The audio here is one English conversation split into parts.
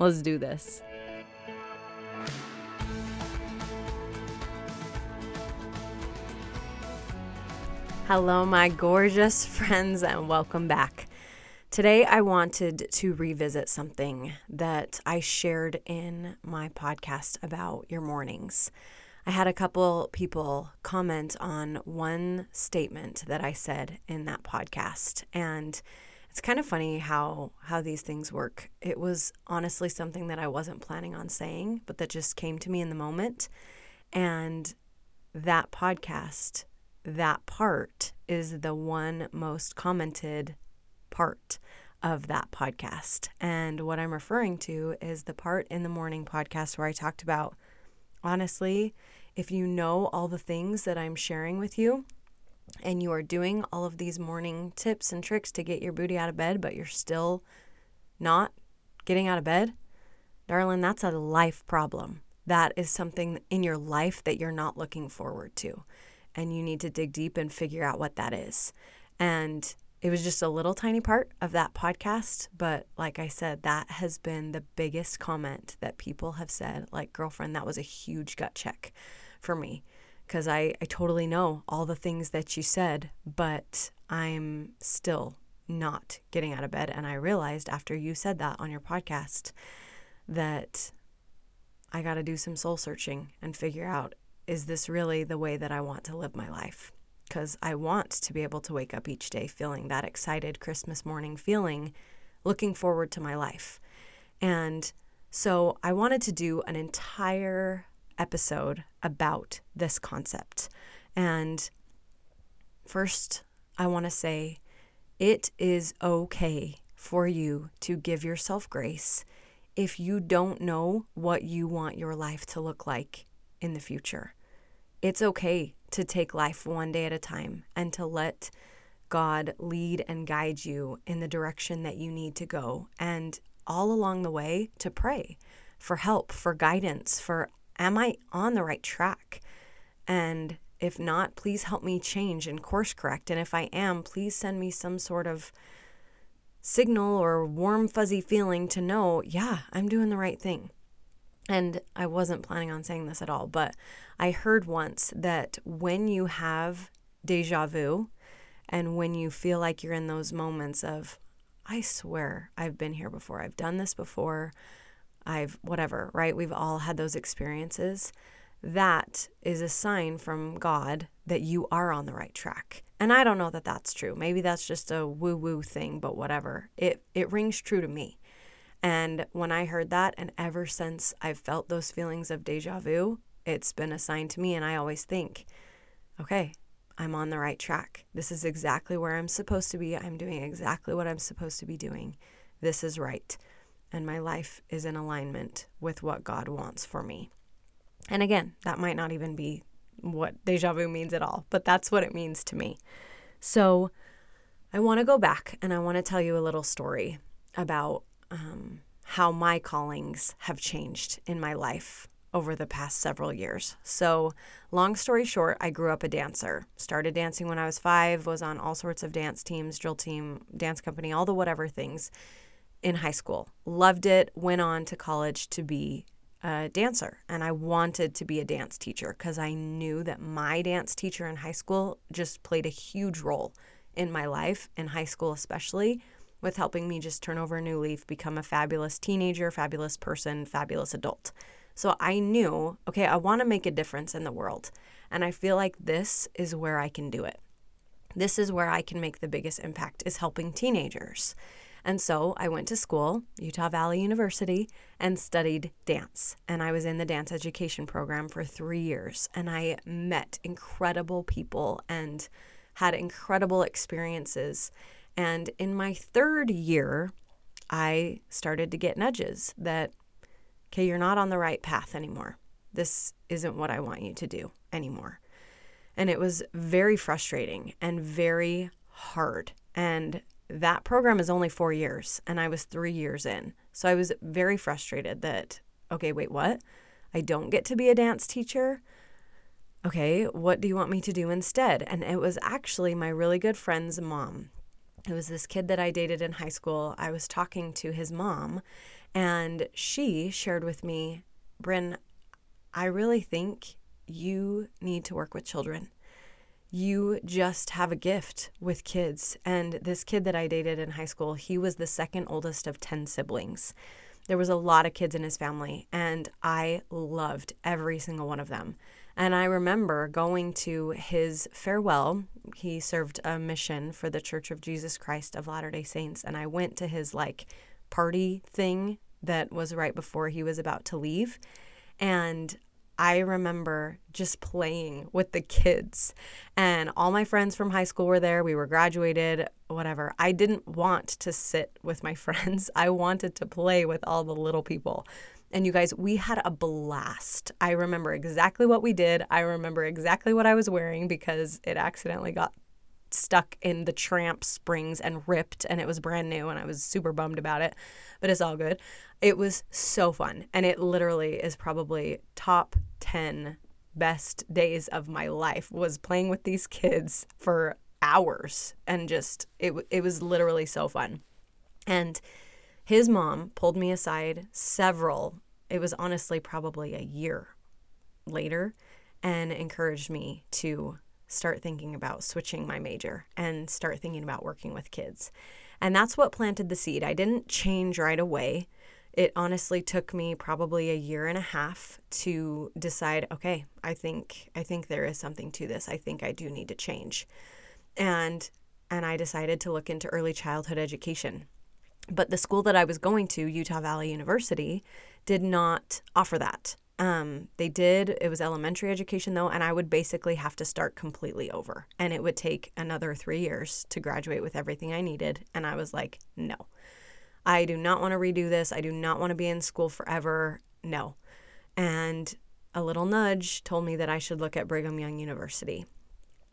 Let's do this. Hello, my gorgeous friends, and welcome back. Today, I wanted to revisit something that I shared in my podcast about your mornings. I had a couple people comment on one statement that I said in that podcast, and it's kind of funny how how these things work. It was honestly something that I wasn't planning on saying, but that just came to me in the moment. And that podcast, that part is the one most commented part of that podcast. And what I'm referring to is the part in the morning podcast where I talked about honestly, if you know all the things that I'm sharing with you, and you are doing all of these morning tips and tricks to get your booty out of bed, but you're still not getting out of bed, darling, that's a life problem. That is something in your life that you're not looking forward to. And you need to dig deep and figure out what that is. And it was just a little tiny part of that podcast. But like I said, that has been the biggest comment that people have said. Like, girlfriend, that was a huge gut check for me because I, I totally know all the things that you said, but I'm still not getting out of bed. And I realized after you said that on your podcast that I got to do some soul searching and figure out is this really the way that I want to live my life? Because I want to be able to wake up each day feeling that excited Christmas morning feeling, looking forward to my life. And so I wanted to do an entire episode about this concept. And first, I want to say it is okay for you to give yourself grace if you don't know what you want your life to look like in the future. It's okay to take life one day at a time and to let God lead and guide you in the direction that you need to go. And all along the way, to pray for help, for guidance, for am I on the right track? And if not, please help me change and course correct. And if I am, please send me some sort of signal or warm, fuzzy feeling to know, yeah, I'm doing the right thing. And I wasn't planning on saying this at all, but I heard once that when you have deja vu and when you feel like you're in those moments of, I swear I've been here before, I've done this before, I've whatever, right? We've all had those experiences. That is a sign from God that you are on the right track. And I don't know that that's true. Maybe that's just a woo woo thing, but whatever. It it rings true to me. And when I heard that and ever since I've felt those feelings of deja vu, it's been a sign to me and I always think, okay, I'm on the right track. This is exactly where I'm supposed to be. I'm doing exactly what I'm supposed to be doing. This is right and my life is in alignment with what God wants for me. And again, that might not even be what deja vu means at all, but that's what it means to me. So I want to go back and I want to tell you a little story about um, how my callings have changed in my life over the past several years. So, long story short, I grew up a dancer. Started dancing when I was five, was on all sorts of dance teams, drill team, dance company, all the whatever things in high school. Loved it, went on to college to be a dancer. And I wanted to be a dance teacher because I knew that my dance teacher in high school just played a huge role in my life, in high school especially, with helping me just turn over a new leaf, become a fabulous teenager, fabulous person, fabulous adult. So I knew, okay, I want to make a difference in the world. And I feel like this is where I can do it. This is where I can make the biggest impact is helping teenagers. And so I went to school, Utah Valley University, and studied dance. And I was in the dance education program for three years. And I met incredible people and had incredible experiences. And in my third year, I started to get nudges that Okay, you're not on the right path anymore. This isn't what I want you to do anymore. And it was very frustrating and very hard. And that program is only four years, and I was three years in. So I was very frustrated that, okay, wait, what? I don't get to be a dance teacher? Okay, what do you want me to do instead? And it was actually my really good friend's mom. It was this kid that I dated in high school. I was talking to his mom, and she shared with me, Bryn, I really think you need to work with children. You just have a gift with kids. And this kid that I dated in high school, he was the second oldest of 10 siblings. There was a lot of kids in his family, and I loved every single one of them. And I remember going to his farewell. He served a mission for the Church of Jesus Christ of Latter day Saints. And I went to his like party thing that was right before he was about to leave. And I remember just playing with the kids, and all my friends from high school were there. We were graduated, whatever. I didn't want to sit with my friends, I wanted to play with all the little people. And you guys, we had a blast. I remember exactly what we did. I remember exactly what I was wearing because it accidentally got stuck in the tramp springs and ripped and it was brand new and I was super bummed about it, but it's all good. It was so fun and it literally is probably top 10 best days of my life was playing with these kids for hours and just it it was literally so fun. And his mom pulled me aside several it was honestly probably a year later and encouraged me to start thinking about switching my major and start thinking about working with kids. And that's what planted the seed. I didn't change right away. It honestly took me probably a year and a half to decide, okay, I think I think there is something to this. I think I do need to change. And and I decided to look into early childhood education. But the school that I was going to, Utah Valley University, did not offer that. Um, they did, it was elementary education though, and I would basically have to start completely over. And it would take another three years to graduate with everything I needed. And I was like, no, I do not want to redo this. I do not want to be in school forever. No. And a little nudge told me that I should look at Brigham Young University.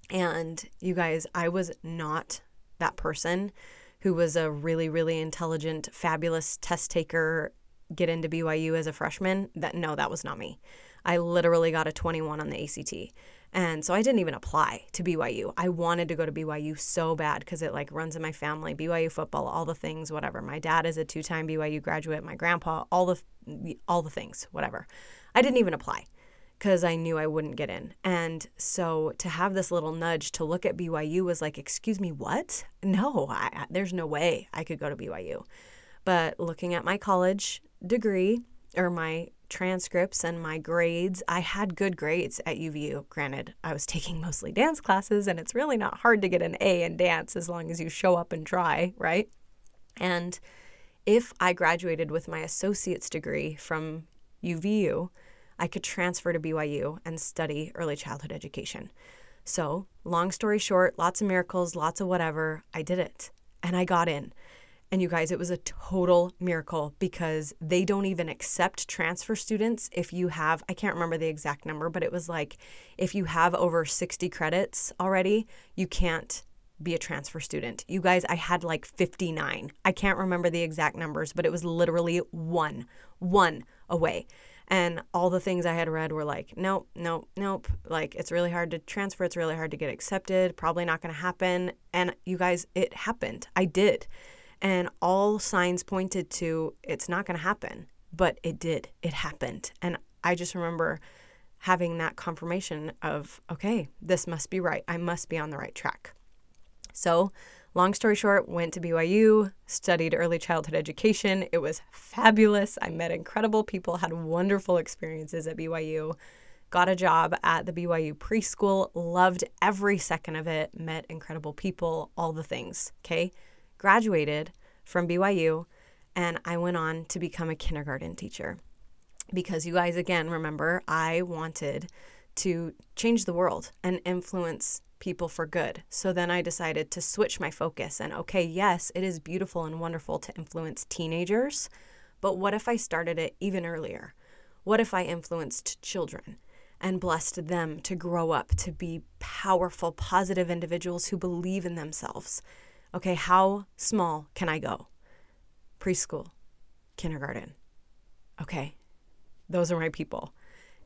And you guys, I was not that person who was a really, really intelligent, fabulous test taker get into BYU as a freshman, that no, that was not me. I literally got a 21 on the ACT. And so I didn't even apply to BYU. I wanted to go to BYU so bad because it like runs in my family, BYU football, all the things, whatever. My dad is a two-time BYU graduate, my grandpa, all the all the things, whatever. I didn't even apply because I knew I wouldn't get in. And so to have this little nudge to look at BYU was like, "Excuse me, what? No, I, there's no way I could go to BYU." But looking at my college degree or my transcripts and my grades, I had good grades at UVU. Granted, I was taking mostly dance classes, and it's really not hard to get an A in dance as long as you show up and try, right? And if I graduated with my associate's degree from UVU, I could transfer to BYU and study early childhood education. So, long story short, lots of miracles, lots of whatever, I did it and I got in. And you guys, it was a total miracle because they don't even accept transfer students if you have, I can't remember the exact number, but it was like if you have over 60 credits already, you can't be a transfer student. You guys, I had like 59. I can't remember the exact numbers, but it was literally one, one away. And all the things I had read were like, nope, nope, nope. Like, it's really hard to transfer. It's really hard to get accepted. Probably not going to happen. And you guys, it happened. I did. And all signs pointed to it's not going to happen, but it did. It happened. And I just remember having that confirmation of, okay, this must be right. I must be on the right track. So, long story short, went to BYU, studied early childhood education. It was fabulous. I met incredible people, had wonderful experiences at BYU. Got a job at the BYU preschool, loved every second of it, met incredible people, all the things. Okay graduated from BYU, and I went on to become a kindergarten teacher. Because you guys, again, remember, I wanted to change the world and influence people for good. So then I decided to switch my focus and okay, yes, it is beautiful and wonderful to influence teenagers, But what if I started it even earlier? What if I influenced children and blessed them to grow up to be powerful, positive individuals who believe in themselves? Okay, how small can I go? Preschool, kindergarten. Okay, those are my people.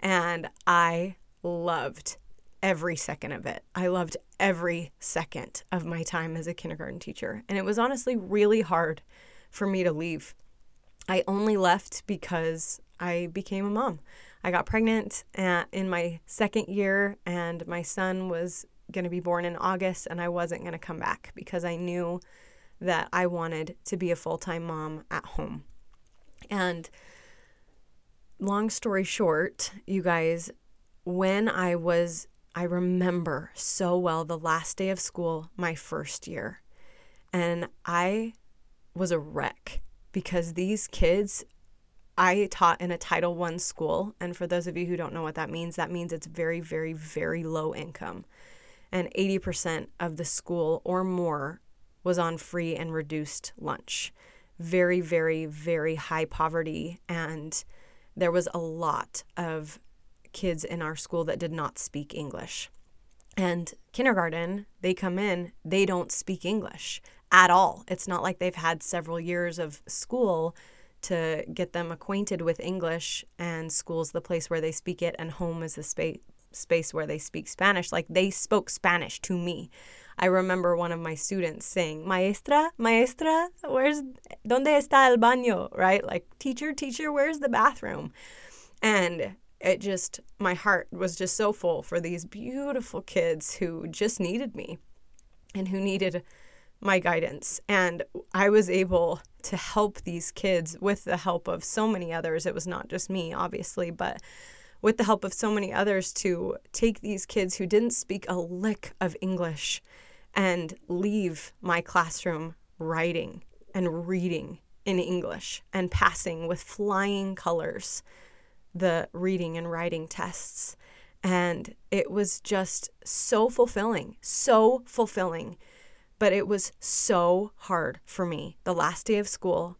And I loved every second of it. I loved every second of my time as a kindergarten teacher. And it was honestly really hard for me to leave. I only left because I became a mom. I got pregnant uh, in my second year, and my son was going to be born in August, and I wasn't going to come back because I knew that I wanted to be a full time mom at home. And long story short, you guys, when I was, I remember so well the last day of school, my first year, and I was a wreck because these kids I taught in a Title One school, and for those of you who don't know what that means, that means it's very, very, very low income, and 80% of the school or more was on free and reduced lunch. Very, very, very high poverty, and there was a lot of kids in our school that did not speak English. And kindergarten, they come in, they don't speak English at all. It's not like they've had several years of school to get them acquainted with English, and school's the place where they speak it, and home is the space space where they speak Spanish. Like they spoke Spanish to me. I remember one of my students saying, "Maestra, maestra, where's donde está el baño?" Right? Like, "Teacher, teacher, where's the bathroom?" And it just my heart was just so full for these beautiful kids who just needed me and who needed my guidance. And I was able to help these kids with the help of so many others. It was not just me, obviously, but with the help of so many others to take these kids who didn't speak a lick of English and leave my classroom writing and reading in English and passing with flying colors the reading and writing tests. And it was just so fulfilling, so fulfilling but it was so hard for me. The last day of school,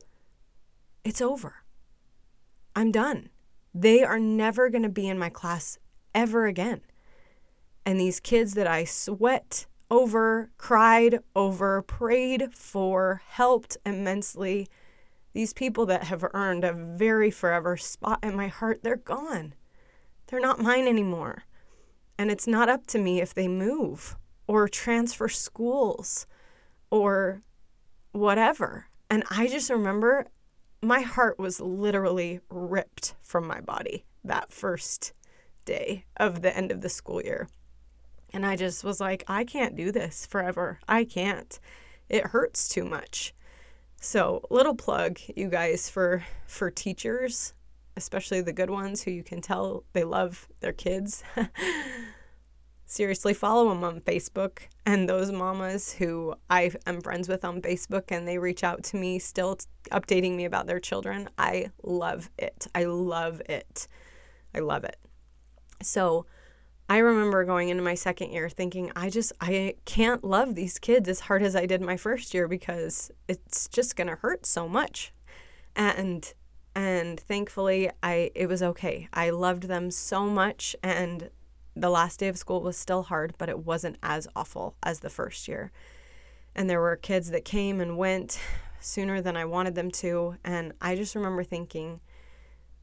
it's over. I'm done. They are never going to be in my class ever again. And these kids that I sweat over, cried over, prayed for, helped immensely, these people that have earned a very forever spot in my heart, they're gone. They're not mine anymore. And it's not up to me if they move or transfer schools or whatever. And I just remember my heart was literally ripped from my body that first day of the end of the school year. And I just was like, I can't do this forever. I can't. It hurts too much. So, little plug you guys for for teachers, especially the good ones who you can tell they love their kids. seriously follow them on Facebook. And those mamas who I am friends with on Facebook and they reach out to me still updating me about their children, I love it. I love it. I love it. So I remember going into my second year thinking, I just, I can't love these kids as hard as I did my first year because it's just going to hurt so much. And and thankfully I it was okay. I loved them so much and the last day of school was still hard, but it wasn't as awful as the first year. And there were kids that came and went sooner than I wanted them to. And I just remember thinking,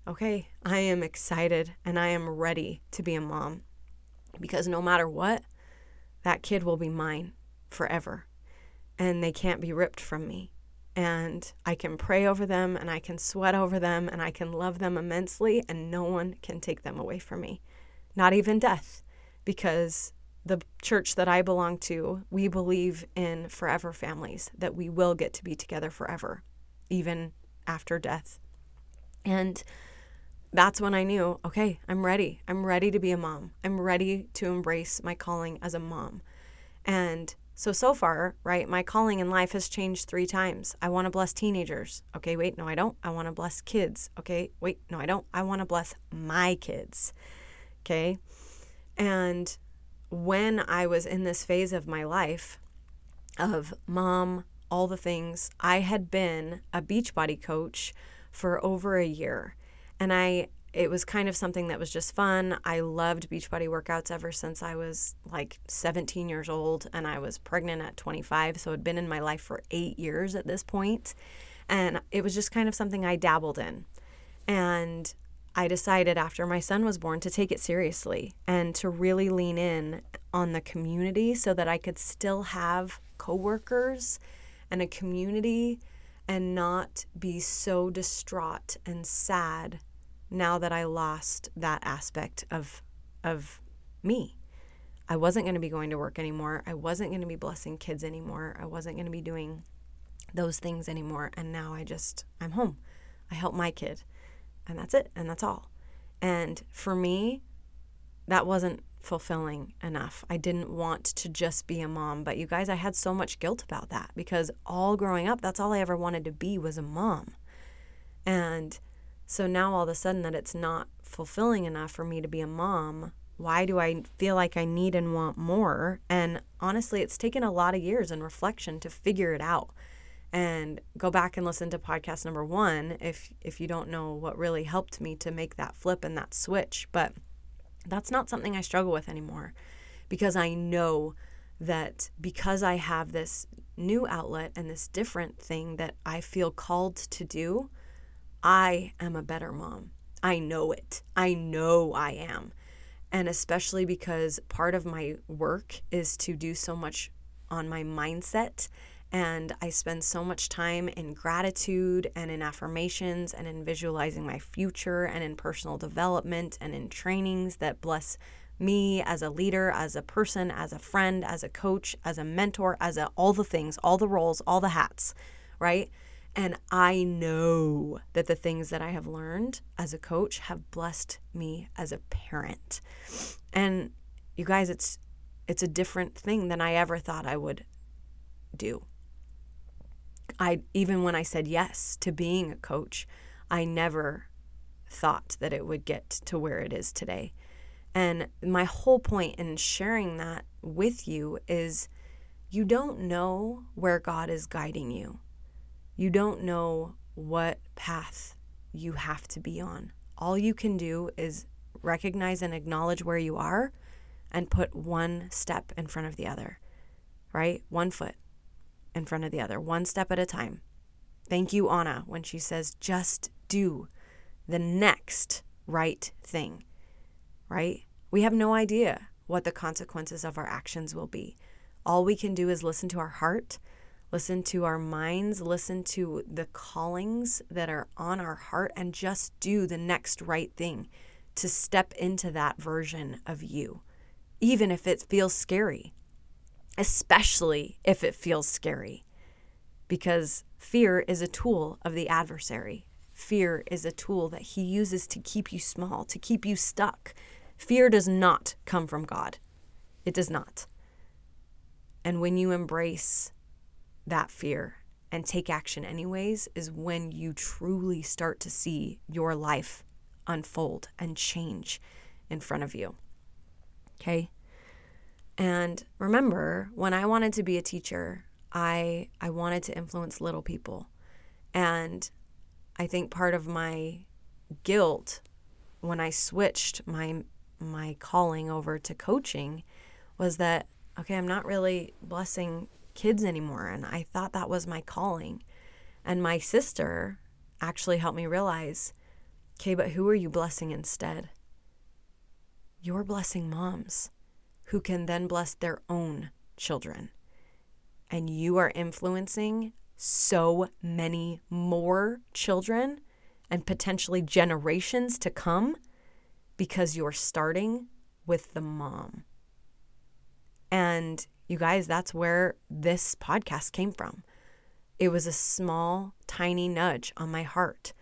okay, I am excited and I am ready to be a mom because no matter what, that kid will be mine forever and they can't be ripped from me. And I can pray over them and I can sweat over them and I can love them immensely and no one can take them away from me not even death, because the church that I belong to, we believe in forever families, that we will get to be together forever, even after death. And that's when I knew, okay, I'm ready. I'm ready to be a mom. I'm ready to embrace my calling as a mom. And so, so far, right, my calling in life has changed three times. I want to bless teenagers. Okay, wait, no, I don't. I want to bless kids. Okay, wait, no, I don't. I want to bless my kids. Okay. And when I was in this phase of my life of mom, all the things, I had been a Beachbody coach for over a year. And I it was kind of something that was just fun. I loved Beachbody workouts ever since I was like 17 years old and I was pregnant at 25. So it had been in my life for eight years at this point. And it was just kind of something I dabbled in. And I decided after my son was born to take it seriously and to really lean in on the community so that I could still have coworkers and a community and not be so distraught and sad now that I lost that aspect of of me. I wasn't going to be going to work anymore. I wasn't going to be blessing kids anymore. I wasn't going to be doing those things anymore. And now I just I'm home. I help my kid. And that's it. And that's all. And for me, that wasn't fulfilling enough. I didn't want to just be a mom, but you guys, I had so much guilt about that because all growing up, that's all I ever wanted to be was a mom. And so now all of a sudden that it's not fulfilling enough for me to be a mom, why do I feel like I need and want more? And honestly, it's taken a lot of years and reflection to figure it out. And go back and listen to podcast number 1 if if you don't know what really helped me to make that flip and that switch, but that's not something I struggle with anymore because I know that because I have this new outlet and this different thing that I feel called to do, I am a better mom. I know it. I know I am. And especially because part of my work is to do so much on my mindset. And I spend so much time in gratitude and in affirmations and in visualizing my future and in personal development and in trainings that bless me as a leader, as a person, as a friend, as a coach, as a mentor, as a, all the things, all the roles, all the hats, right? And I know that the things that I have learned as a coach have blessed me as a parent. And you guys, it's it's a different thing than I ever thought I would do. I even when I said yes to being a coach, I never thought that it would get to where it is today. And my whole point in sharing that with you is you don't know where God is guiding you. You don't know what path you have to be on. All you can do is recognize and acknowledge where you are and put one step in front of the other, right? One foot in front of the other, one step at a time. Thank you, Anna, when she says, just do the next right thing, right? We have no idea what the consequences of our actions will be. All we can do is listen to our heart listen to our minds, listen to the callings that are on our heart, and just do the next right thing to step into that version of you, even if it feels scary, especially if it feels scary, because fear is a tool of the adversary. Fear is a tool that he uses to keep you small, to keep you stuck. Fear does not come from God. It does not. And when you embrace that fear and take action anyways is when you truly start to see your life unfold and change in front of you. Okay? And remember, when I wanted to be a teacher, I I wanted to influence little people. And I think part of my guilt when I switched my my calling over to coaching was that okay, I'm not really blessing kids anymore. And I thought that was my calling. And my sister actually helped me realize okay, but who are you blessing instead? You're blessing moms who can then bless their own children. And you are influencing so many more children and potentially generations to come because you're starting with the mom. And you guys, that's where this podcast came from. It was a small, tiny nudge on my heart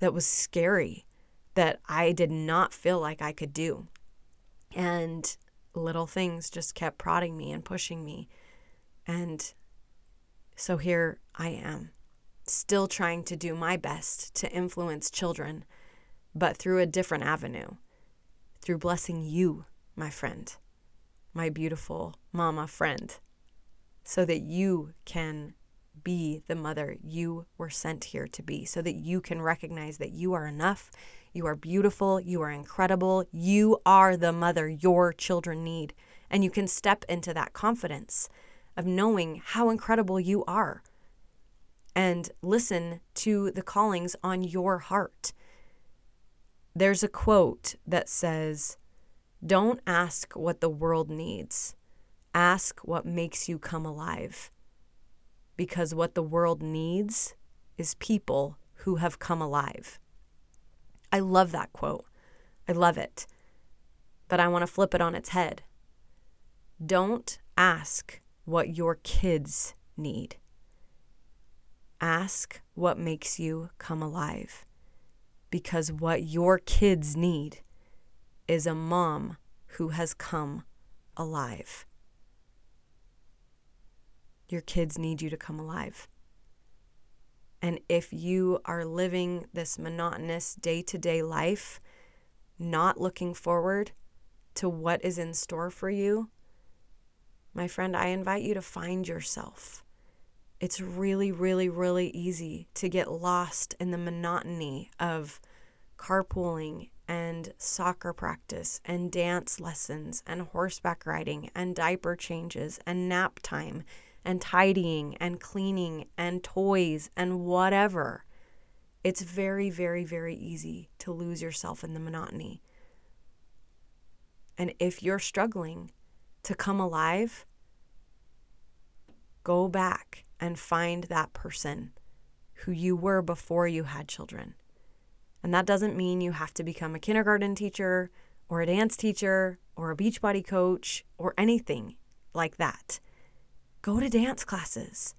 that was scary that I did not feel like I could do. And little things just kept prodding me and pushing me. And so here I am, still trying to do my best to influence children, but through a different avenue, through blessing you, my friend my beautiful mama friend, so that you can be the mother you were sent here to be so that you can recognize that you are enough, you are beautiful, you are incredible, you are the mother your children need. And you can step into that confidence of knowing how incredible you are and listen to the callings on your heart. There's a quote that says, Don't ask what the world needs, ask what makes you come alive. Because what the world needs is people who have come alive. I love that quote. I love it. But I want to flip it on its head. Don't ask what your kids need. Ask what makes you come alive. Because what your kids need is a mom who has come alive. Your kids need you to come alive. And if you are living this monotonous day to day life, not looking forward to what is in store for you, my friend, I invite you to find yourself. It's really, really, really easy to get lost in the monotony of carpooling and soccer practice and dance lessons and horseback riding and diaper changes and nap time and tidying and cleaning and toys and whatever. It's very, very, very easy to lose yourself in the monotony. And if you're struggling to come alive, go back and find that person who you were before you had children. And that doesn't mean you have to become a kindergarten teacher or a dance teacher or a Beachbody coach or anything like that. Go to dance classes,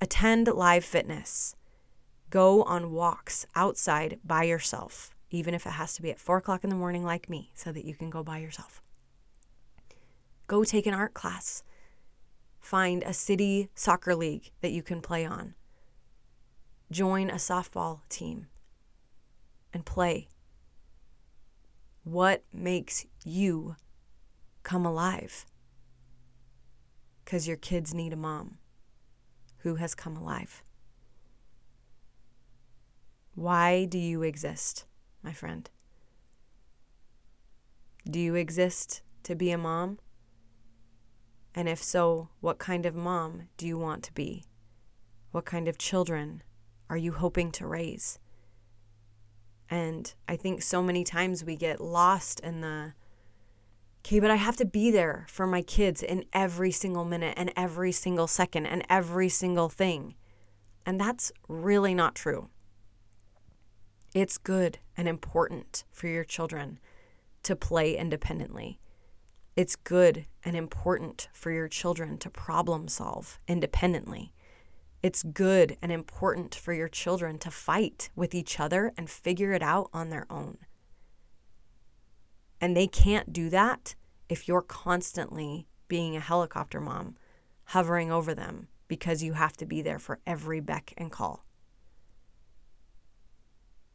attend live fitness, go on walks outside by yourself, even if it has to be at four o'clock in the morning, like me, so that you can go by yourself. Go take an art class Find a city soccer league that you can play on. Join a softball team and play. What makes you come alive? Because your kids need a mom who has come alive. Why do you exist, my friend? Do you exist to be a mom? And if so, what kind of mom do you want to be? What kind of children are you hoping to raise? And I think so many times we get lost in the, okay, but I have to be there for my kids in every single minute and every single second and every single thing. And that's really not true. It's good and important for your children to play independently. It's good and important for your children to problem solve independently. It's good and important for your children to fight with each other and figure it out on their own. And they can't do that if you're constantly being a helicopter mom, hovering over them because you have to be there for every beck and call.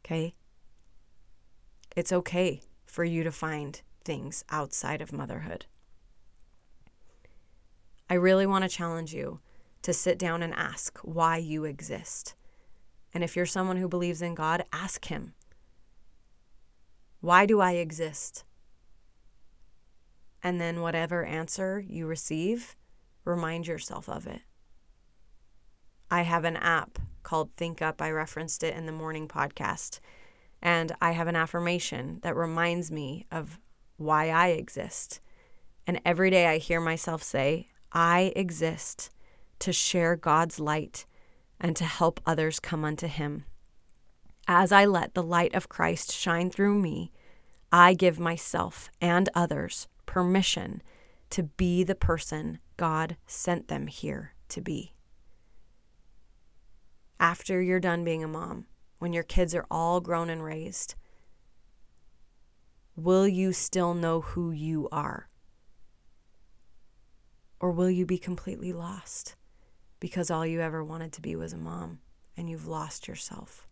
Okay? It's okay for you to find things outside of motherhood. I really want to challenge you to sit down and ask why you exist. And if you're someone who believes in God, ask Him, Why do I exist? And then, whatever answer you receive, remind yourself of it. I have an app called ThinkUp. I referenced it in the morning podcast. And I have an affirmation that reminds me of why I exist. And every day I hear myself say, I exist to share God's light and to help others come unto Him. As I let the light of Christ shine through me, I give myself and others permission to be the person God sent them here to be. After you're done being a mom, when your kids are all grown and raised, will you still know who you are? Or will you be completely lost because all you ever wanted to be was a mom and you've lost yourself?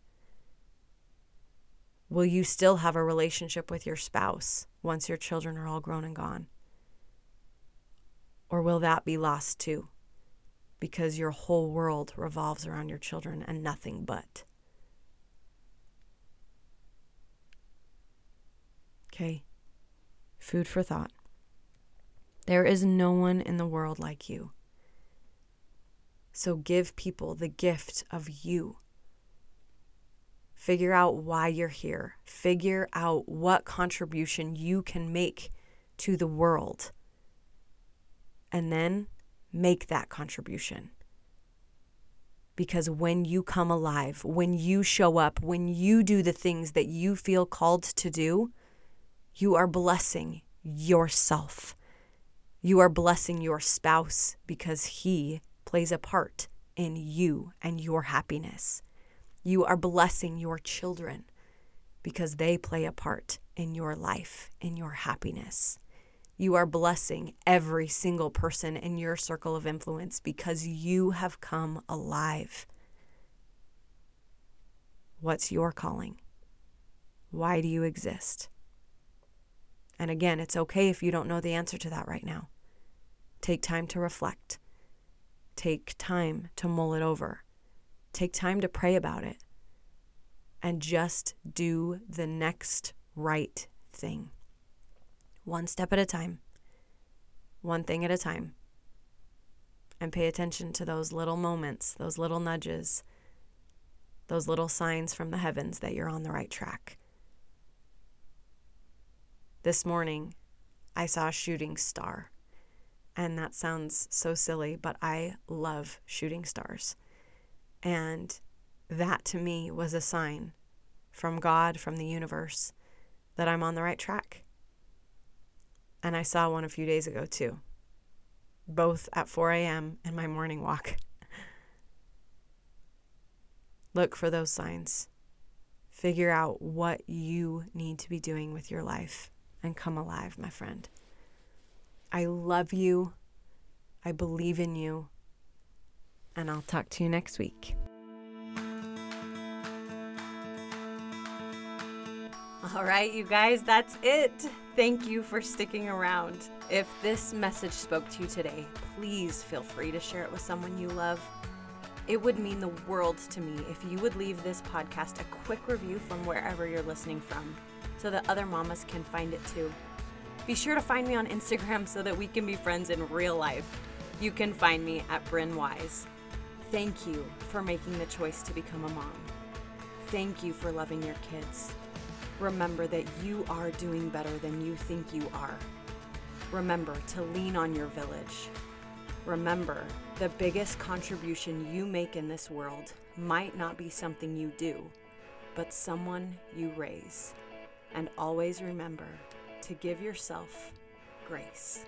Will you still have a relationship with your spouse once your children are all grown and gone? Or will that be lost too? because your whole world revolves around your children and nothing but. Okay? Food for thought. There is no one in the world like you. So give people the gift of you. Figure out why you're here. Figure out what contribution you can make to the world. And then make that contribution. Because when you come alive, when you show up, when you do the things that you feel called to do, you are blessing yourself. You are blessing your spouse because he plays a part in you and your happiness. You are blessing your children because they play a part in your life, in your happiness. You are blessing every single person in your circle of influence because you have come alive. What's your calling? Why do you exist? And again, it's okay if you don't know the answer to that right now. Take time to reflect. Take time to mull it over. Take time to pray about it. And just do the next right thing. One step at a time, one thing at a time. And pay attention to those little moments, those little nudges, those little signs from the heavens that you're on the right track. This morning, I saw a shooting star. And that sounds so silly, but I love shooting stars. And that to me was a sign from God, from the universe, that I'm on the right track. And I saw one a few days ago too, both at 4 a.m. in my morning walk. Look for those signs. Figure out what you need to be doing with your life and come alive, my friend. I love you. I believe in you. And I'll talk to you next week. All right, you guys, that's it. Thank you for sticking around. If this message spoke to you today, please feel free to share it with someone you love. It would mean the world to me if you would leave this podcast a quick review from wherever you're listening from so that other mamas can find it too. Be sure to find me on Instagram so that we can be friends in real life. You can find me at Bryn Wise. Thank you for making the choice to become a mom. Thank you for loving your kids. Remember that you are doing better than you think you are. Remember to lean on your village. Remember, the biggest contribution you make in this world might not be something you do, but someone you raise. And always remember to give yourself grace.